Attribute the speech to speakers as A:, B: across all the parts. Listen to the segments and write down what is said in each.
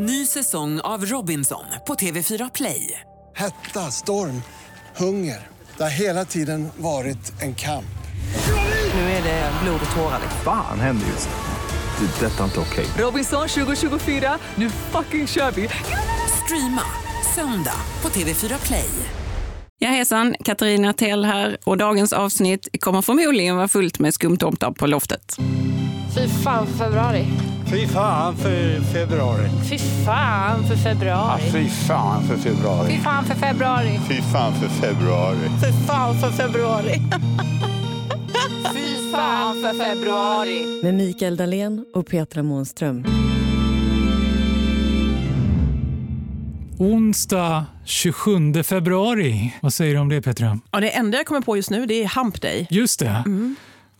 A: Ny säsong av Robinson på TV4 Play.
B: Hetta, storm, hunger. Det har hela tiden varit en kamp.
A: Nu är det blod och tårar.
C: Fan händer just nu. Det. är Detta är inte okej.
A: Robinson 2024, nu fucking kör vi! Streama söndag på TV4 Play.
D: Ja, hejsan, Katarina Tell här och dagens avsnitt kommer förmodligen vara fullt med skumtomtar på loftet.
E: Fy fan för februari.
F: Fy fan för februari.
E: Fy fan för februari.
F: Fy fan för februari.
E: Fy fan för februari.
F: Fy fan för februari.
E: Fy fan för februari. Fy fan för februari.
G: med Mikael Dahlén och Petra Månström.
H: Onsdag 27 februari. Vad säger du om det Petra?
I: Ja, det enda jag kommer på just nu det är Hump Day.
H: Just det.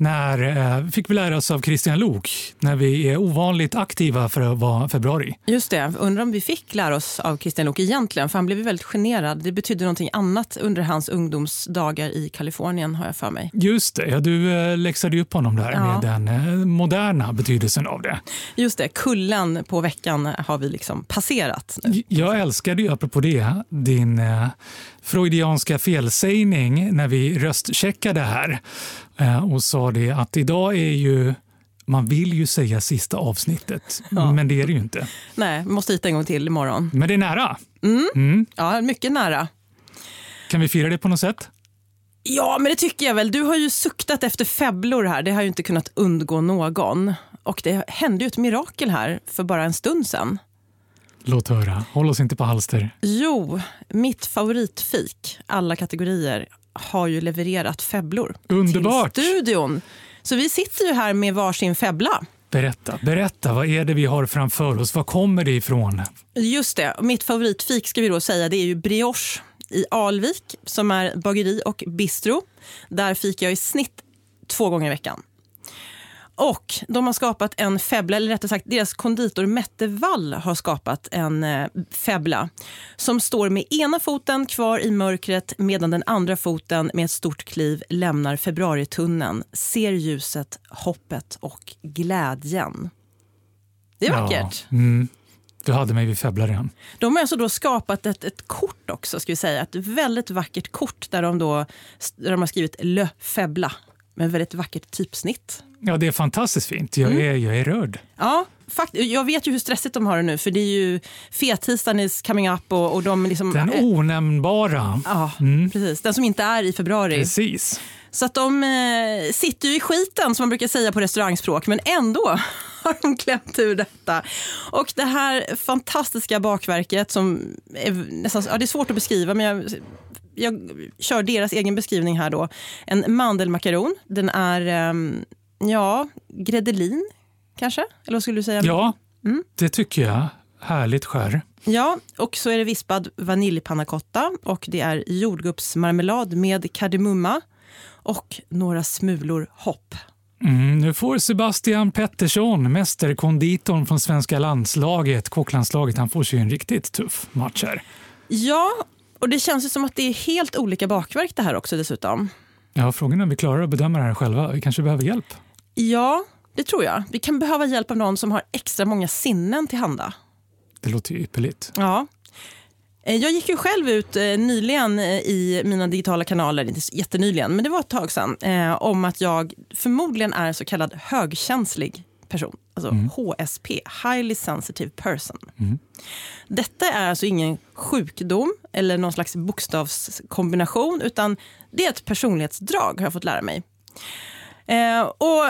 H: När eh, fick vi lära oss av Christian Lok när vi är ovanligt aktiva för att vara februari.
I: Just det, undrar om vi fick lära oss av Christian Lok egentligen, för han blev väldigt generad. Det betydde någonting annat under hans ungdomsdagar i Kalifornien har jag för mig.
H: Just det, ja, du eh, läxade upp honom där
I: Ja.
H: med den eh, moderna betydelsen av det.
I: Just det, kullen på veckan har vi liksom passerat nu.
H: Jag älskade ju, apropå det, din freudianska felsägning när vi röstcheckade här eh, och sa det att idag är ju man vill ju säga sista avsnittet,
I: Ja.
H: men det är det ju inte.
I: Nej, vi måste hit en gång till imorgon.
H: Men det är nära.
I: Ja, mycket nära.
H: Kan vi fira det på något sätt?
I: Ja, men det tycker jag väl. Du har ju suktat efter febblor här. Det har ju inte kunnat undgå någon. Och det hände ju ett mirakel här för bara en stund sedan.
H: Låt höra. Håll oss inte på halster.
I: Jo, mitt favoritfik, alla kategorier, har ju levererat febblor
H: Underbart!
I: till studion. Så vi sitter ju här med varsin febbla.
H: Berätta, berätta. Vad är det vi har framför oss? Var kommer det ifrån?
I: Just det, mitt favoritfik ska vi då säga, det är ju brioche i Alvik som är bageri och bistro. Där fikar jag i snitt två gånger i veckan. Och de har skapat en febbla, eller rättare sagt deras konditor Mette Wall har skapat en eh, febbla som står med ena foten kvar i mörkret medan den andra foten med ett stort kliv lämnar februaritunneln, ser ljuset, hoppet och glädjen. Det är vackert.
H: Ja, mm, du hade mig vid febblaren.
I: De har alltså då skapat ett, ett kort också, ska vi säga. Ett väldigt vackert kort där de, då, där de har skrivit Le Febbla med väldigt vackert typsnitt.
H: Ja, det är fantastiskt fint. Jag
I: Mm.
H: är, jag är rörd.
I: Ja, fakt jag vet ju hur stressigt de har det nu för det är ju fettisdagen is coming up och, och de liksom...
H: Den
I: eh,
H: onämnbara.
I: Ja, precis. Den som inte är i februari.
H: Precis.
I: Så att de eh, sitter ju i skiten som man brukar säga på restaurangspråk men ändå har de klämt ur detta. Och det här fantastiska bakverket som är nästan, ja, det är svårt att beskriva men jag, jag kör deras egen beskrivning här då. En mandelmakaron, den är ehm, ja, gredelin kanske? Eller vad skulle du säga?
H: Ja,
I: Mm.
H: det tycker jag. Härligt skär.
I: Ja, och så är det vispad vaniljpannacotta och det är jordgubbsmarmelad med kardemumma och några smulor hopp.
H: Mm, nu får Sebastian Pettersson, mästerkonditorn från svenska landslaget, kocklandslaget, han får sig en riktigt tuff match här.
I: Ja, och det känns ju som att det är helt olika bakverk det här också dessutom.
H: Ja, frågan är om vi klarar att bedöma det här själva. Vi kanske behöver hjälp.
I: Ja, det tror jag. Vi kan behöva hjälp av någon som har extra många sinnen till handa.
H: Det låter ju ypperligt.
I: Ja. Eh, Jag gick ju själv ut eh, nyligen eh, i mina digitala kanaler, inte jättenyligen, men det var ett tag sedan, om att jag förmodligen är så kallad högkänslig person. Alltså HSP, Highly Sensitive Person. Detta är alltså ingen sjukdom eller någon slags bokstavskombination, utan det är ett personlighetsdrag har jag fått lära mig. Eh, och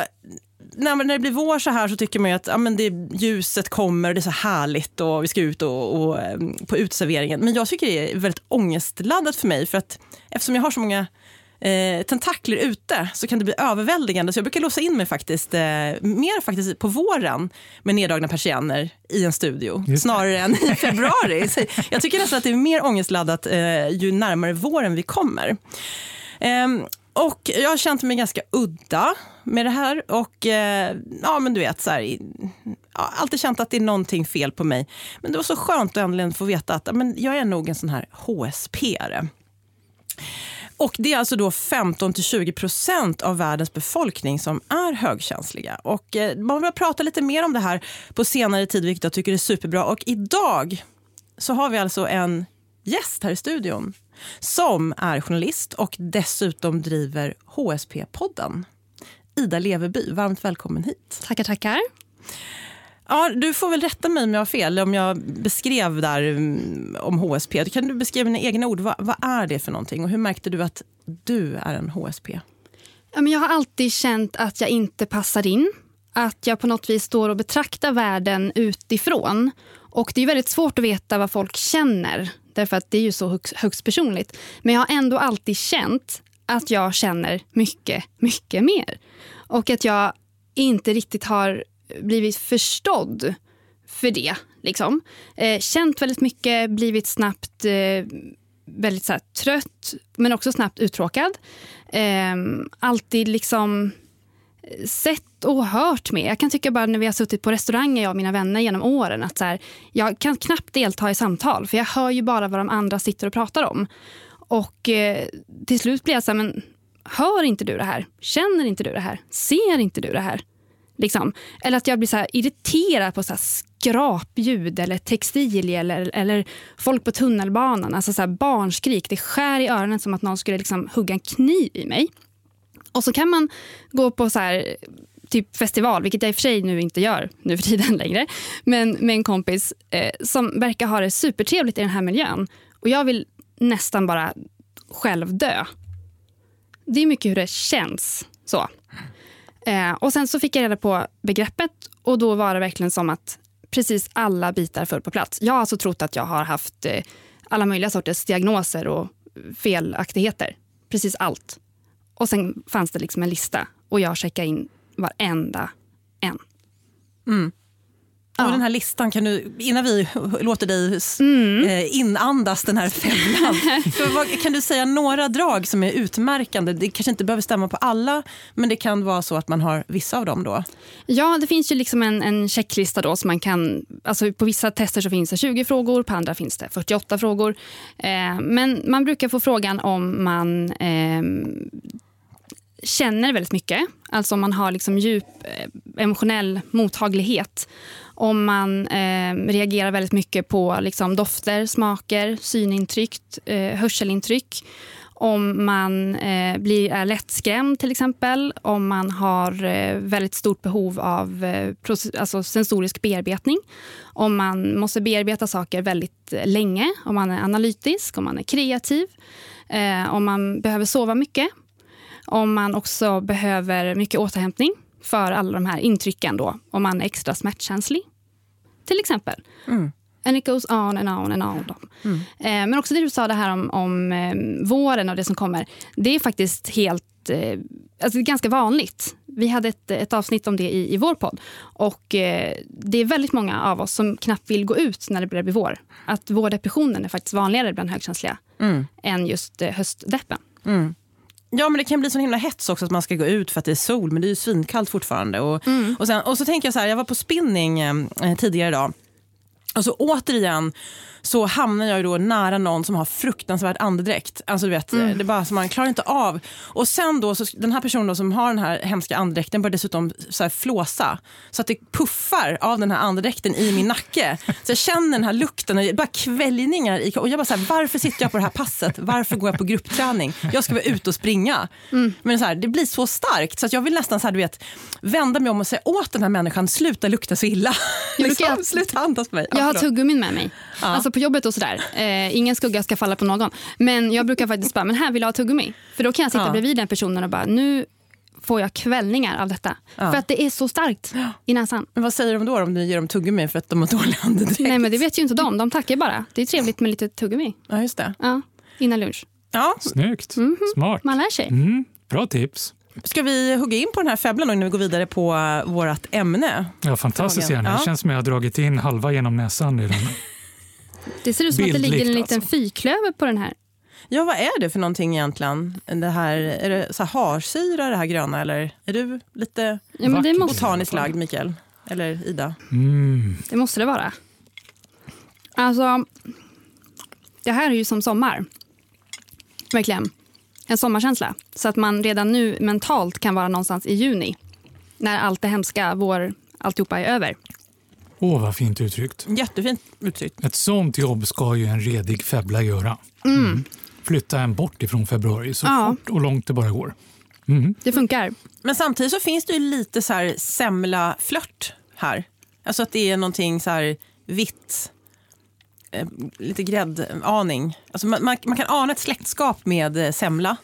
I: när, när det blir vår så här så tycker man att ja, men det, ljuset kommer och det är så härligt och vi ska ut och, och, eh, på uteserveringen. Men jag tycker det är väldigt ångestladdat för mig för att eftersom jag har så många eh, tentakler ute så kan det bli överväldigande. Så jag brukar låsa in mig faktiskt, eh, mer faktiskt på våren med neddragna persienner i en studio
H: Just det.
I: snarare än i februari. Så jag tycker nästan att det är mer ångestladdat eh, ju närmare våren vi kommer. Och jag har känt mig ganska udda med det här. Och eh, ja, men du vet, så här, ja, alltid känt att det är någonting fel på mig. Men det var så skönt att äntligen få veta att men jag är nog en sån här HSP-are. Och Det är alltså då 15-20 procent av världens befolkning som är högkänsliga. Och eh, man vill prata lite mer om det här på senare tid, vilket jag tycker är superbra. Och idag så har vi alltså en gäst här i studion som är journalist och dessutom driver HSP-podden. Ida Leveby, varmt välkommen hit.
J: Tackar, tackar.
I: Ja, du får väl rätta mig om jag har fel, om jag beskrev där mm, om HSP. Kan du beskriva dina egna ord? Vad, vad, är det för någonting och hur märkte du att du är en HSP?
J: Ja, men jag har alltid känt att jag inte passar in. Att jag på något vis står och betraktar världen utifrån. Och det är väldigt svårt att veta vad folk känner, därför att det är ju så högst, högst personligt. Men jag har ändå alltid känt att jag känner mycket, mycket mer. Och att jag inte riktigt har blivit förstådd för det. Liksom. Eh, känt väldigt mycket, blivit snabbt eh, väldigt så här, trött men också snabbt uttråkad. Eh, alltid liksom sett och hört med. Jag kan tycka bara när vi har suttit på restauranger, jag och mina vänner genom åren, att så här, jag kan knappt delta i samtal för jag hör ju bara vad de andra sitter och pratar om. Och eh, till slut blir jag så här, men hör inte du det här? Känner inte du det här? Ser inte du det här? Liksom. Eller att jag blir så irriterad på så skrapljud eller textilier eller, eller folk på tunnelbanan. Alltså så barnskrik. Det skär i öronen som att någon skulle liksom hugga en kniv i mig. Och så kan man gå på så här, typ festival, vilket jag i och för sig nu inte gör nu för tiden längre, men med en kompis eh, som verkar ha det supertrevligt i den här miljön. Och jag vill nästan bara själv dö. Det är mycket hur det känns. så. Eh, och Sen så fick jag reda på begreppet och då var det verkligen som att precis alla bitar föll på plats. Jag har alltså trott att jag har haft eh, alla möjliga sorters diagnoser och felaktigheter. Precis allt. Och sen fanns det liksom en lista och jag checkade in varenda en.
I: Mm. Ja. Och den här listan, kan du, innan vi låter dig mm. eh, inandas den här vad, kan du säga några drag som är utmärkande? Det kanske inte behöver stämma på alla, men det kan vara så att man har vissa av dem då?
J: Ja, det finns ju liksom en, en checklista då som man kan... Alltså på vissa tester så finns det 20 frågor, på andra finns det 48 frågor. Eh, men man brukar få frågan om man eh, känner väldigt mycket. Alltså om man har liksom djup eh, emotionell mottaglighet. Om man eh, reagerar väldigt mycket på liksom, dofter, smaker, synintryck, eh, hörselintryck. Om man eh, blir, är lättskrämd till exempel. Om man har eh, väldigt stort behov av eh, alltså sensorisk bearbetning. Om man måste bearbeta saker väldigt eh, länge. Om man är analytisk, om man är kreativ. Eh, om man behöver sova mycket om man också behöver mycket återhämtning för alla de här intrycken då, om man är extra smärtkänslig. Till exempel. Mm. And it goes on and on and on. Mm. Eh, men också det du sa det här om, om eh, våren och det som kommer. Det är faktiskt helt eh, alltså ganska vanligt. Vi hade ett, ett avsnitt om det i, i vår podd. Och eh, det är väldigt många av oss som knappt vill gå ut när det börjar bli vår. Att vårdepressionen är faktiskt vanligare bland högkänsliga mm. än just eh, höstdeppen.
I: Mm. Ja, men det kan bli så himla hets också att man ska gå ut för att det är sol, men det är ju svinkallt fortfarande. Och, mm. och, sen, och så tänker jag så här, jag var på spinning eh, tidigare idag. Och så återigen så hamnar jag då nära någon som har fruktansvärt andedräkt. Alltså du vet, mm. det bara så man klarar inte av. Och sen då, så den här personen som har den här hemska andedräkten börjar dessutom så här flåsa. Så att det puffar av den här andedräkten i min nacke. Så jag känner den här lukten, och bara kväljningar. I, och jag bara så här, varför sitter jag på det här passet? Varför går jag på gruppträning? Jag ska vara ute och springa. Mm. Men så här, det blir så starkt så att jag vill nästan så här, du vet, vända mig om och säga åt den här människan, sluta lukta så illa. liksom, sluta andas på mig.
J: Jag har tuggummin med mig. Ja. Alltså på jobbet och sådär. Eh, ingen skugga ska falla på någon. Men jag brukar faktiskt bara, men här vill jag ha tuggummi. För då kan jag sitta ja. bredvid den personen och bara, nu får jag kvällningar av detta. Ja. För att det är så starkt i näsan.
I: Men vad säger de då om du ger dem tuggummi för att de har dålig andedräkt?
J: Nej men det vet ju inte de, de tackar bara. Det är trevligt med lite tuggummi.
I: Ja just det.
J: Ja, innan lunch.
I: Ja.
H: Snyggt, mm -hmm. smart.
J: Man lär sig.
H: Mm. Bra tips.
I: Ska vi hugga in på den här febblan innan vi går vidare på vårt ämne?
H: Ja, fantastiskt gärna. Det känns som jag har dragit in halva genom näsan redan.
J: Det ser ut som att det ligger en liten alltså. fyrklöver på den här.
I: Ja, vad är det för någonting egentligen? Det här, är det så här harsyra det här gröna eller är du lite ja, men det måste... botaniskt lagd Mikael? Eller Ida?
J: Mm. Det måste det vara. Alltså, det här är ju som sommar. Verkligen. En sommarkänsla. Så att man redan nu mentalt kan vara någonstans i juni. När allt det hemska, vår, alltihopa är över.
H: Åh, vad fint uttryckt.
I: Jättefint uttryckt.
H: Ett sånt jobb ska ju en redig febbla göra.
J: Mm.
H: Flytta en bort ifrån februari så
J: Ja.
H: fort och långt det bara går. Mm.
J: Det funkar.
I: Men samtidigt så finns det ju lite så här semla-flört här. Alltså att det är någonting så här vitt, eh, lite gräddaning. Alltså man, man, man kan ana ett släktskap med eh, semla,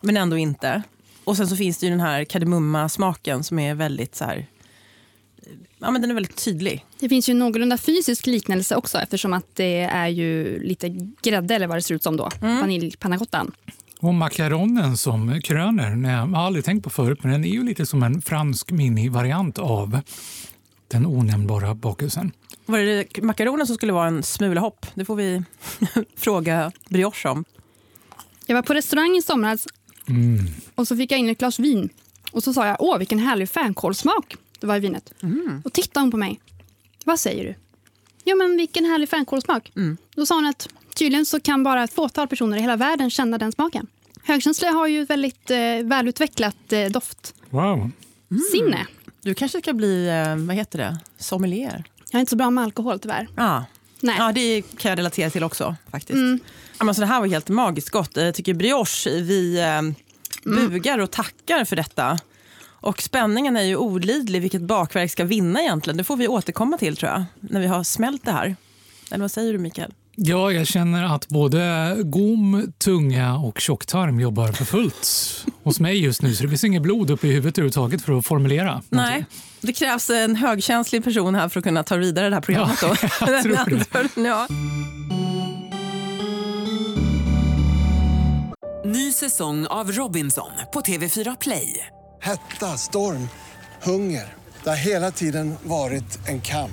I: men ändå inte. Och sen så finns det ju den här kardemumma-smaken som är väldigt så här, eh, ja men den är väldigt tydlig.
J: Det finns ju någorlunda fysisk liknelse också eftersom att det är ju lite grädde eller vad det ser ut som då. Vaniljpannacottan.
H: Och makaronen som kröner, jag har aldrig tänkt på förut, men den är ju lite som en fransk minivariant av den onämnbara bakelsen.
I: Var det makaronen som skulle vara en smula hopp? Det får vi fråga brioche om.
J: Jag var på restaurang i somras
H: Mm.
J: och så fick jag in ett glas vin. Och så sa jag, åh vilken härlig fänkålssmak det var i vinet. Och tittade hon på mig. Vad säger du? Ja men vilken härlig fänkålssmak. Då sa hon att tydligen så kan bara ett fåtal personer i hela världen känna den smaken. Högkänsliga har ju ett väldigt eh, välutvecklat eh, doftsinne.
H: Wow.
I: Du kanske ska bli, eh, vad heter det, sommelier?
J: Jag är inte så bra med alkohol tyvärr.
I: Ja.
J: Nej.
I: ja, det kan jag relatera till också. faktiskt.
J: Mm.
I: Ja, men så det här var helt magiskt gott. Jag tycker brioche, vi eh, bugar och tackar för detta. Och spänningen är ju olidlig vilket bakverk ska vinna egentligen. Det får vi återkomma till tror jag, när vi har smält det här. Eller vad säger du Mikael?
H: Ja, jag känner att både gom, tunga och tjocktarm jobbar för fullt hos mig just nu. Så det finns inget blod uppe i huvudet överhuvudtaget för att formulera.
I: Nej, det krävs en högkänslig person här för att kunna ta vidare det här programmet.
H: Ja,
I: då.
H: jag tror det.
I: ja.
A: Ny säsong av Robinson på TV4 Play.
B: Hetta, storm, hunger. Det har hela tiden varit en kamp.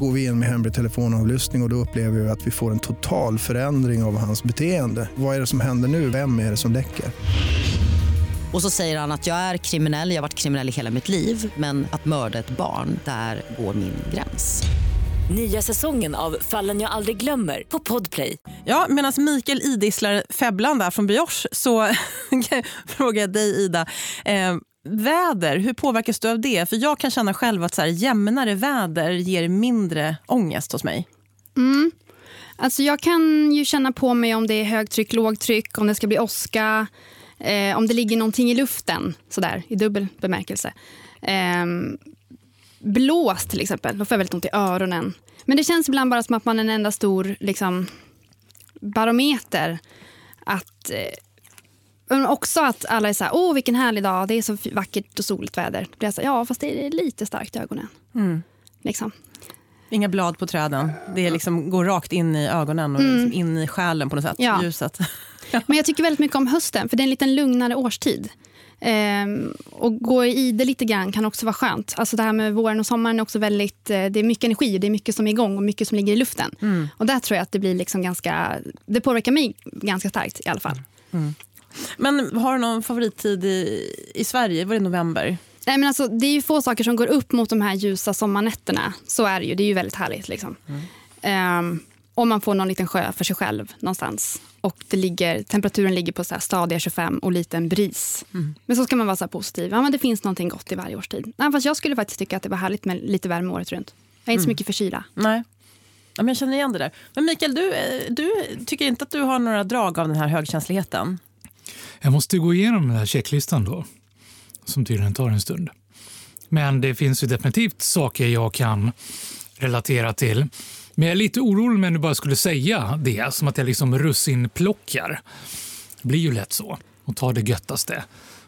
K: Går vi in med hemlig telefonavlyssning och, och då upplever vi att vi får en total förändring av hans beteende. Vad är det som händer nu? Vem är det som läcker?
L: Och så säger han att jag är kriminell, jag har varit kriminell i hela mitt liv men att mörda ett barn, där går min gräns.
M: Nya säsongen av Fallen jag aldrig glömmer på Podplay.
I: Ja, medan Mikael idisslar febblan där från brioche så frågar jag dig Ida. Eh, väder, hur påverkas du av det? För jag kan känna själv att så här, jämnare väder ger mindre ångest hos mig.
J: Mm. Alltså jag kan ju känna på mig om det är högtryck, lågtryck, om det ska bli åska, eh, om det ligger någonting i luften, sådär, i dubbel bemärkelse. Eh, blåst till exempel, då får jag väldigt ont i öronen. Men det känns ibland bara som att man är en enda stor liksom, barometer. Att, eh, men också att alla är så här, åh vilken härlig dag, det är så vackert och soligt väder. Då blir jag så här, ja fast det är lite starkt i ögonen.
I: Mm.
J: Liksom.
I: Inga blad på träden. Det liksom, går rakt in i ögonen och
J: Mm.
I: liksom in i själen på något sätt.
J: Ja.
I: Ljuset.
J: Men jag tycker väldigt mycket om hösten, för det är en lite lugnare årstid. Ehm, och gå i det lite grann kan också vara skönt. Alltså det här med våren och sommaren är också väldigt, eh, det är mycket energi, det är mycket som är igång och mycket som ligger i luften.
I: Mm.
J: Och där tror jag att det blir liksom ganska, det påverkar mig ganska starkt i alla fall.
I: Mm. Men har du någon favorittid i, i Sverige? Var det november?
J: Nej, men alltså, det är ju få saker som går upp mot de här ljusa sommarnätterna. Så är det ju. Det är ju väldigt härligt. Liksom. Ehm, om man får någon liten sjö för sig själv någonstans. Och det ligger, temperaturen ligger på så här stadiga 25 och liten bris. Men så ska man vara så positiv. Ja, men det finns någonting gott i varje årstid. Nej, fast jag skulle faktiskt tycka att det var härligt med lite värme året runt. Jag är inte så
I: Mm.
J: mycket för kyla.
I: Nej. Ja, men jag känner igen det där. Men Mikael, du, eh, du tycker inte att du har några drag av den här högkänsligheten?
H: Jag måste gå igenom den här checklistan då, som tydligen tar en stund. Men det finns ju definitivt saker jag kan relatera till. Men jag är lite orolig om jag nu bara skulle säga det, som att jag liksom russinplockar. Det blir ju lätt så, och tar det göttaste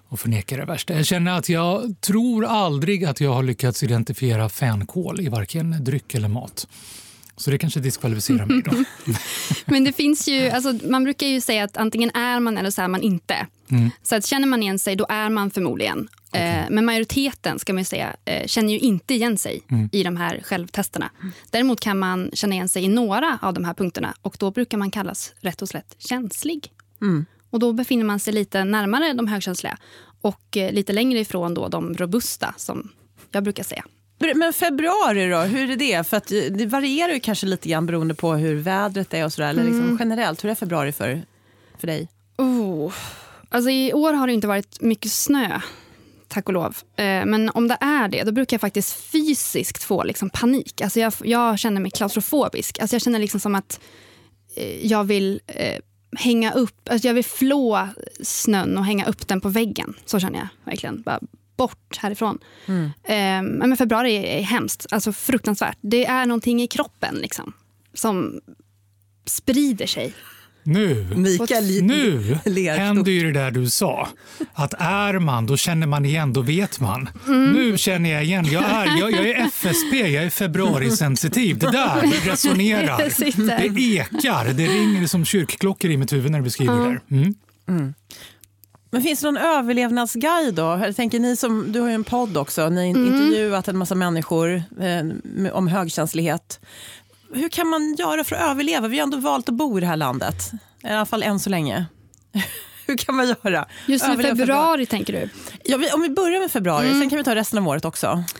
H: och förnekar det värsta. Jag känner att jag tror aldrig att jag har lyckats identifiera fänkål i varken dryck eller mat. Så det kanske diskvalificerar mig då.
J: Men det finns ju, alltså, man brukar ju säga att antingen är man eller så är man inte.
H: Mm.
J: Så att känner man igen sig, då är man förmodligen. Eh, men majoriteten ska man ju säga, eh, känner ju inte igen sig
H: Mm.
J: i de här självtesterna. Däremot kan man känna igen sig i några av de här punkterna och då brukar man kallas rätt och slätt känslig.
I: Mm.
J: Och då befinner man sig lite närmare de högkänsliga och eh, lite längre ifrån då de robusta som jag brukar säga.
I: Men februari då, hur är det? För att eh, det varierar ju kanske lite grann beroende på hur vädret är och sådär. Eller liksom
J: Mm.
I: generellt, hur är februari för, för dig?
J: Oh. Alltså I år har det inte varit mycket snö, tack och lov. Eh, men om det är det, då brukar jag faktiskt fysiskt få liksom panik. Alltså jag, jag känner mig klaustrofobisk. Alltså jag känner liksom som att eh, jag vill hänga upp, alltså jag vill flå snön och hänga upp den på väggen. Så känner jag verkligen. Bara bort härifrån.
I: Mm.
J: Eh, men februari är, hemskt, alltså fruktansvärt. Det är någonting i kroppen liksom, som sprider sig.
H: Nu,
I: Mikael
H: nu händer ju det där du sa. Att är man, då känner man igen, då vet man.
J: Mm.
H: Nu känner jag igen. Jag är, jag, jag är FSP, jag är februarisensitiv. Det där resonerar.
J: Det sitter.
H: Det ekar, det ringer som kyrkklockor i mitt huvud när du beskriver
J: Ja.
H: det där. Mm.
I: Men finns det någon överlevnadsguide då? Jag tänker, ni som, du har ju en podd också, ni har
J: Mm.
I: intervjuat en massa människor eh, om högkänslighet. Hur kan man göra för att överleva? Vi har ändå valt att bo i det här landet, i alla fall än så länge. Hur kan man göra?
J: Just nu
I: Överleva
J: februari tänker du?
I: Ja, om vi börjar med februari,
J: Mm.
I: sen kan vi ta resten av året också.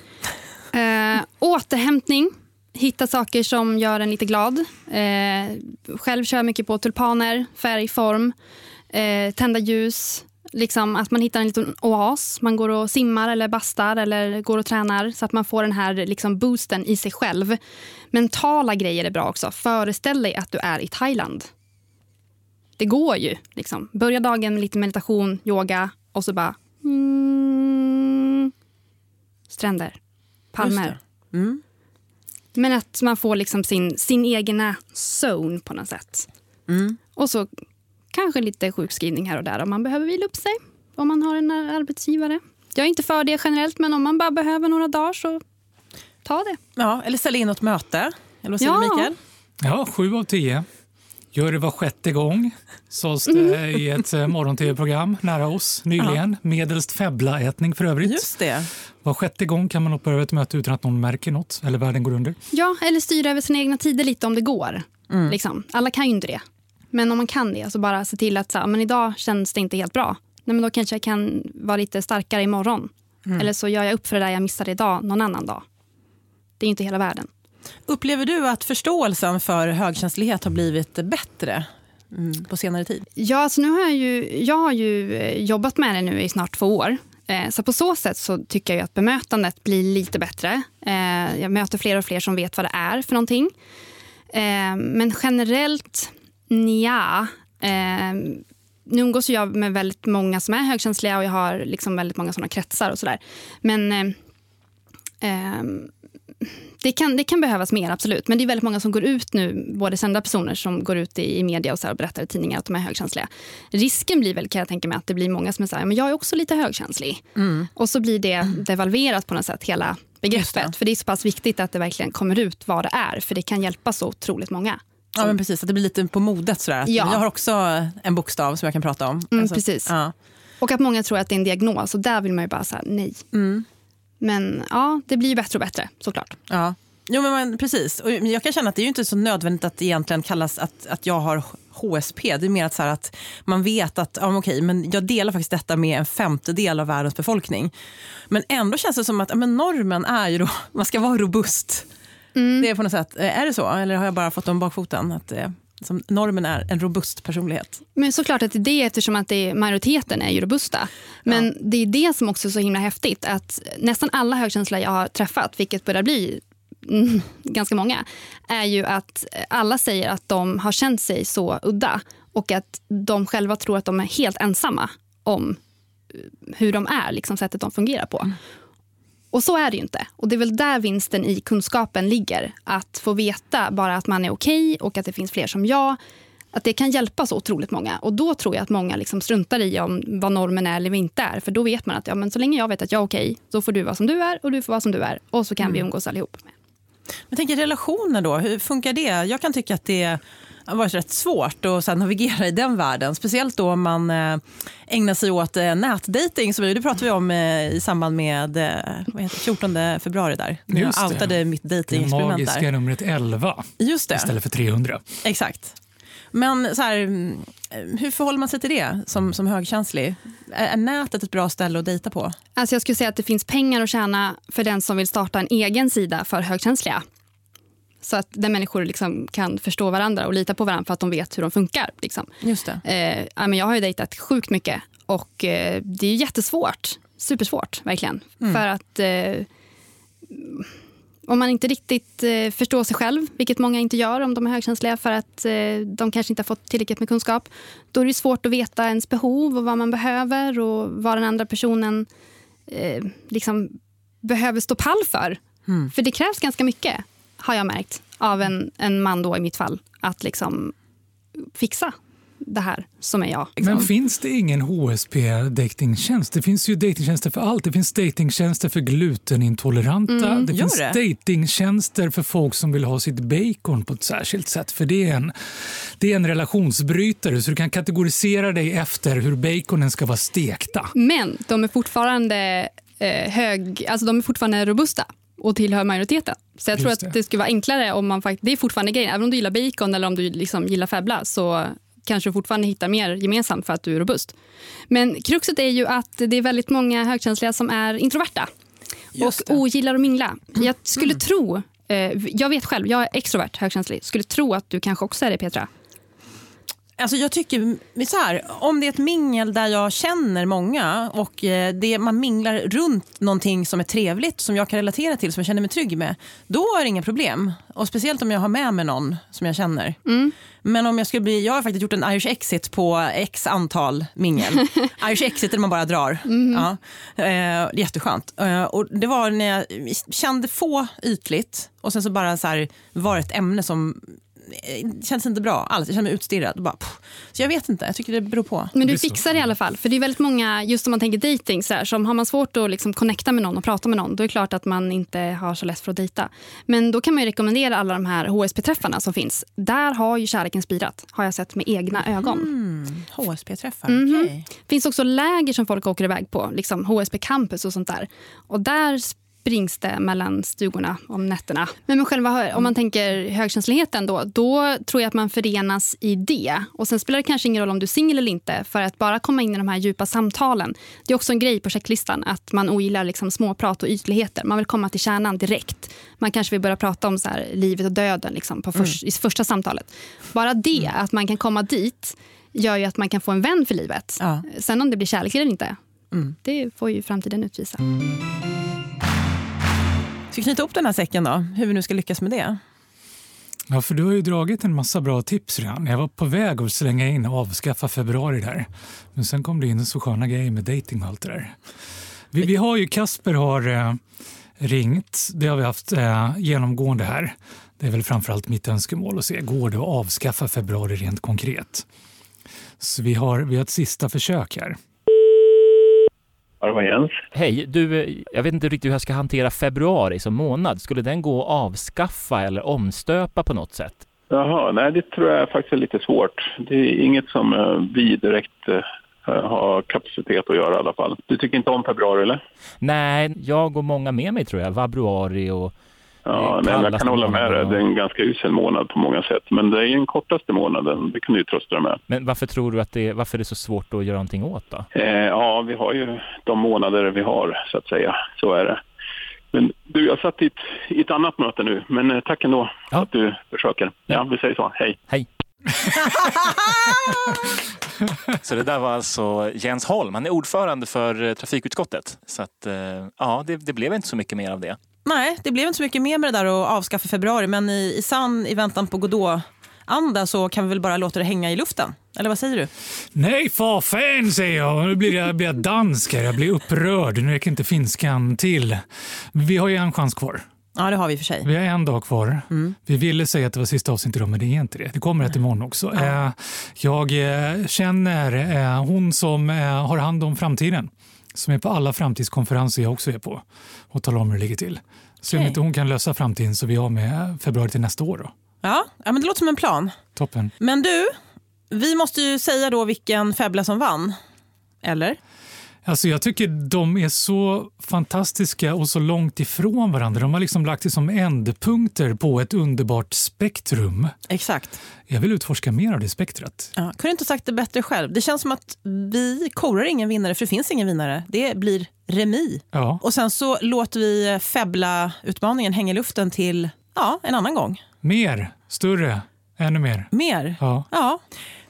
J: Eh, återhämtning. Hitta saker som gör en lite glad. Eh, själv kör jag mycket på tulpaner, färg, form. Eh, tända ljus. Liksom att man hittar en liten oas. Man går och simmar eller bastar eller går och tränar så att man får den här liksom boosten i sig själv. Mentala grejer är bra också. Föreställ dig att du är i Thailand. Det går ju. Liksom. Börja dagen med lite meditation, yoga och så bara... Mm, stränder, palmer.
I: Mm.
J: Men att man får liksom sin, sin egna zone på något sätt.
I: Mm.
J: Och så kanske lite sjukskrivning här och där om man behöver vila upp sig. Om man har en arbetsgivare. Jag är inte för det generellt, men om man bara behöver några dagar så ta det.
I: Ja, eller ställa in något möte. Eller vad säger
J: Ja.
I: du Mikael?
H: Ja, sju av tio. Gör det var sjätte gång, sades
J: Mm.
H: det i ett eh, morgon-tv-program nära oss nyligen. Medelst febblaätning för övrigt.
I: Just det.
H: Var sjätte gång kan man hoppa över ett möte utan att någon märker något eller världen går under.
J: Ja, eller styra över sina egna tider lite om det går. Liksom. Alla kan ju inte det. Men om man kan det, så bara se till att så, här, men idag känns det inte helt bra. Nej, men då kanske jag kan vara lite starkare imorgon.
I: Mm.
J: Eller så gör jag upp för det där jag missade idag någon annan dag. Det är inte hela världen.
I: Upplever du att förståelsen för högkänslighet har blivit bättre mm, på senare tid?
J: Ja, alltså nu har jag, ju, jag har ju eh, jobbat med det nu i snart två år. Eh, Så på så sätt så tycker jag att bemötandet blir lite bättre. Eh, Jag möter fler och fler som vet vad det är för någonting. Men generellt, nja. Eh, Nu umgås jag med väldigt många som är högkänsliga och jag har liksom väldigt många såna kretsar och sådär. Men eh, eh, det kan, det kan behövas mer, absolut. Men det är väldigt många som går ut nu, både kända personer som går ut i, i media och, så och berättar i tidningar att de är högkänsliga. Risken blir väl, kan jag tänka mig, att det blir många som är så här, men jag är också lite högkänslig. Och så blir det devalverat på något sätt, hela begreppet. För det är så pass viktigt att det verkligen kommer ut vad det är, för det kan hjälpa så otroligt många.
I: Ja, men precis. Att det blir lite på modet. Sådär. Att
J: Ja.
I: Jag har också en bokstav som jag kan prata om.
J: Mm,
I: Alltså,
J: precis.
I: Ja.
J: Och att många tror att det är en diagnos och där vill man ju bara säga nej.
I: Mm.
J: Men ja, det blir ju bättre och bättre såklart.
I: Ja. Jo, men man, precis. Och jag kan känna att det är inte så nödvändigt att det egentligen kallas att, att jag har HSP. Det är mer att, så att man vet att ja, men okej, men jag delar faktiskt detta med en femtedel av världens befolkning. Men ändå känns det som att ja, men normen är ju då, man ska vara robust. Det är på något sätt, eh, är det så? Eller har jag bara fått om bakfoten? Att, eh, som normen är en robust personlighet.
J: Men såklart att det är eftersom att det är, majoriteten är ju robusta. Men det är det som också är så himla häftigt. Att nästan alla högkänsliga jag har träffat, vilket börjar bli mm, ganska många, är ju att alla säger att de har känt sig så udda och att de själva tror att de är helt ensamma om eh, hur de är, liksom sättet de fungerar på. Och så är det ju inte. Och det är väl där vinsten i kunskapen ligger. Att få veta bara att man är okej och att det finns fler som jag. Att det kan hjälpa så otroligt många. Och då tror jag att många liksom struntar i om vad normen är eller inte är. För då vet man att ja, men så länge jag vet att jag är okej, så får du vara som du är och du får vara som du är. Och så kan vi umgås allihop.
I: Jag tänker relationer då, hur funkar det? Jag kan tycka att det har varit rätt svårt att så navigera i den världen. Speciellt då om man eh, ägnar sig åt eh, nätdating. Det pratade vi om eh, i samband med vad heter, det, 14 februari. där. När jag
H: det.
I: outade mitt
H: Det
I: datingexperiment
H: magiska
I: där.
H: numret 11
I: Just det.
H: istället för 300.
I: Exakt. Men så här, mm, hur förhåller man sig till det som, som högkänslig? Är, är nätet ett bra ställe att dejta på?
J: Alltså jag skulle säga att det finns pengar att tjäna för den som vill starta en egen sida för högkänsliga. Så att där människor liksom kan förstå varandra och lita på varandra för att de vet hur de funkar. Liksom.
I: Just det.
J: Eh, men jag har ju dejtat sjukt mycket och eh, det är jättesvårt. Supersvårt, verkligen.
I: Mm.
J: För att eh, om man inte riktigt eh, förstår sig själv, vilket många inte gör om de är högkänsliga för att eh, de kanske inte har fått tillräckligt med kunskap, då är det svårt att veta ens behov och vad man behöver och vad den andra personen eh, liksom behöver stå pall för.
I: Mm.
J: För det krävs ganska mycket, har jag märkt, av en, en man då i mitt fall, att liksom fixa det här som är jag.
H: Men finns det ingen HSP-datingtjänst? Det finns ju datingtjänster för allt. Det finns datingtjänster för glutenintoleranta.
I: Mm,
H: det finns
I: det?
H: datingtjänster för folk som vill ha sitt bacon på ett särskilt sätt. För det är en, det är en relationsbrytare, så du kan kategorisera dig efter hur baconen ska vara stekta.
J: Men de är fortfarande eh, hög, alltså de är fortfarande robusta och tillhör majoriteten. Så jag tror
H: Just
J: att
H: det.
J: det skulle vara enklare om man faktiskt, det är fortfarande grejen. Även om du gillar bacon eller om du liksom gillar febbla så kanske du fortfarande hittar mer gemensamt för att du är robust. Men kruxet är ju att det är väldigt många högkänsliga som är introverta och ogillar att mingla. Jag skulle tro, eh, jag vet själv, jag är extrovert högkänslig, skulle tro att du kanske också är det Petra.
I: Alltså jag tycker så här, om det är ett mingel där jag känner många och eh, det, man minglar runt någonting som är trevligt, som jag kan relatera till, som jag känner mig trygg med, då är det inga problem. Och Speciellt om jag har med mig någon som jag känner. Men om jag skulle bli, jag har faktiskt gjort en Irish exit på x antal mingel. Irish exit är när man bara drar. Ja. Eh, jätteskönt. Eh, och det var när jag kände få ytligt och sen så bara så här, var ett ämne som eh, kändes inte bra alls. Jag kände mig utstirrad. Bara, pff. så jag vet inte, jag tycker det beror på.
J: Men du fixar det i alla fall. För det är väldigt många, just om man tänker dating, så här, som har man svårt att liksom connecta med någon och prata med någon, då är det klart att man inte har så lätt för att dejta. Men då kan man ju rekommendera alla de här HSP-träffarna som finns. Där har ju kärleken spirat, har jag sett med egna ögon.
I: Mm, HSP-träffar,
J: Mhm.
I: okej.
J: finns också läger som folk åker iväg på, liksom HSP Campus och sånt där. Och där springs det mellan stugorna om nätterna. Men med själva, om man tänker högkänsligheten då, då tror jag att man förenas i det. Och sen spelar det kanske ingen roll om du är singel eller inte, för att bara komma in i de här djupa samtalen. Det är också en grej på checklistan, att man ogillar liksom småprat och ytligheter. Man vill komma till kärnan direkt. Man kanske vill börja prata om så här, livet och döden liksom, på förs- i första samtalet. Bara det, att man kan komma dit, gör ju att man kan få en vän för livet. Sen om det blir kärlek eller inte, det får ju framtiden utvisa.
I: Ska vi knyta ihop den här säcken då? Hur vi nu ska lyckas med det?
H: Ja, för du har ju dragit en massa bra tips redan. Jag var på väg att slänga in och avskaffa februari där. Men sen kom det in så sköna grejer med dating och allt det där. Vi, vi har ju, Kasper har eh, ringt. Det har vi haft eh, genomgående här. Det är väl framförallt mitt önskemål att se, går det att avskaffa februari rent konkret? Så vi har, vi har ett sista försök här.
N: Ja, det var Jens.
O: Hej, du, jag vet inte riktigt hur jag ska hantera februari som månad. Skulle den gå att avskaffa eller omstöpa på något sätt?
N: Jaha, nej det tror jag faktiskt är lite svårt. Det är inget som eh, vi direkt eh, har kapacitet att göra i alla fall. Du tycker inte om februari eller?
O: Nej, jag och många med mig tror jag. Vabruari och...
N: Ja, nej, jag kan hålla med dig. Det är en ganska usel månad på många sätt. Men det är den kortaste månaden, det kan du ju trösta dig med.
O: Men varför tror du att det, varför är det så svårt att göra någonting åt då?
N: Eh, ja, vi har ju de månader vi har, så att säga. Så är det. Men du, jag satt i ett, i ett annat möte nu, men eh, tack ändå för att du försöker. Ja, vi säger så. Hej.
O: Hej.
P: Så det där var alltså Jens Holm. Han är ordförande för eh, trafikutskottet. Så att, eh, ja, det, det blev inte så mycket mer av det.
I: Nej, det blev inte så mycket mer med det där att avskaffa februari, men i, i sann i väntan på Godot-anda så kan vi väl bara låta det hänga i luften. Eller vad säger du?
H: Nej, för fan säger jag. Nu blir jag, blir jag dansk. Jag blir upprörd. Nu räcker inte finskan till. Vi har ju en chans kvar.
I: Ja, det har vi för sig.
H: Vi har en dag kvar. Vi ville säga att det var sista avsnittet idag, men det är inte det. Det kommer ett imorgon också. Eh, Jag eh, känner eh, hon som har hand om framtiden, som är på alla framtidskonferenser jag också är på och talar om hur det ligger till. Så om
I: Okej.
H: inte hon kan lösa framtiden så vi har med februari till nästa år. Då.
I: Ja, ja men det låter som en plan.
H: Toppen.
I: Men du, vi måste ju säga då vilken Febbla som vann. Eller?
H: Alltså jag tycker de är så fantastiska och så långt ifrån varandra. De har liksom lagt det som ändpunkter på ett underbart spektrum.
I: Exakt.
H: Jag vill utforska mer av det spektrat.
I: Ja, kunde inte ha sagt det bättre själv. Det känns som att vi korar ingen vinnare, för det finns ingen vinnare. Det blir remi.
H: Ja.
I: Och sen så låter vi Febbla-utmaningen hänga i luften till ja, en annan gång.
H: Mer, större, ännu mer.
I: Mer?
H: Ja.
I: Ja.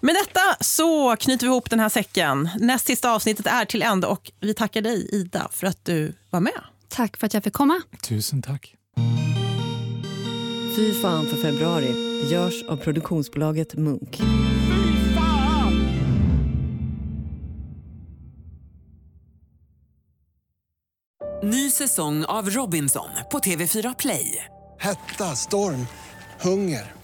I: Med detta så knyter vi ihop den här säcken. Näst sista avsnittet är till ända och vi tackar dig Ida för att du var med.
J: Tack för att jag fick komma.
H: Tusen tack.
G: Fy fan för februari görs av produktionsbolaget Munk.
A: Ny säsong av Robinson på TV4 Play.
B: Hetta, storm, hunger.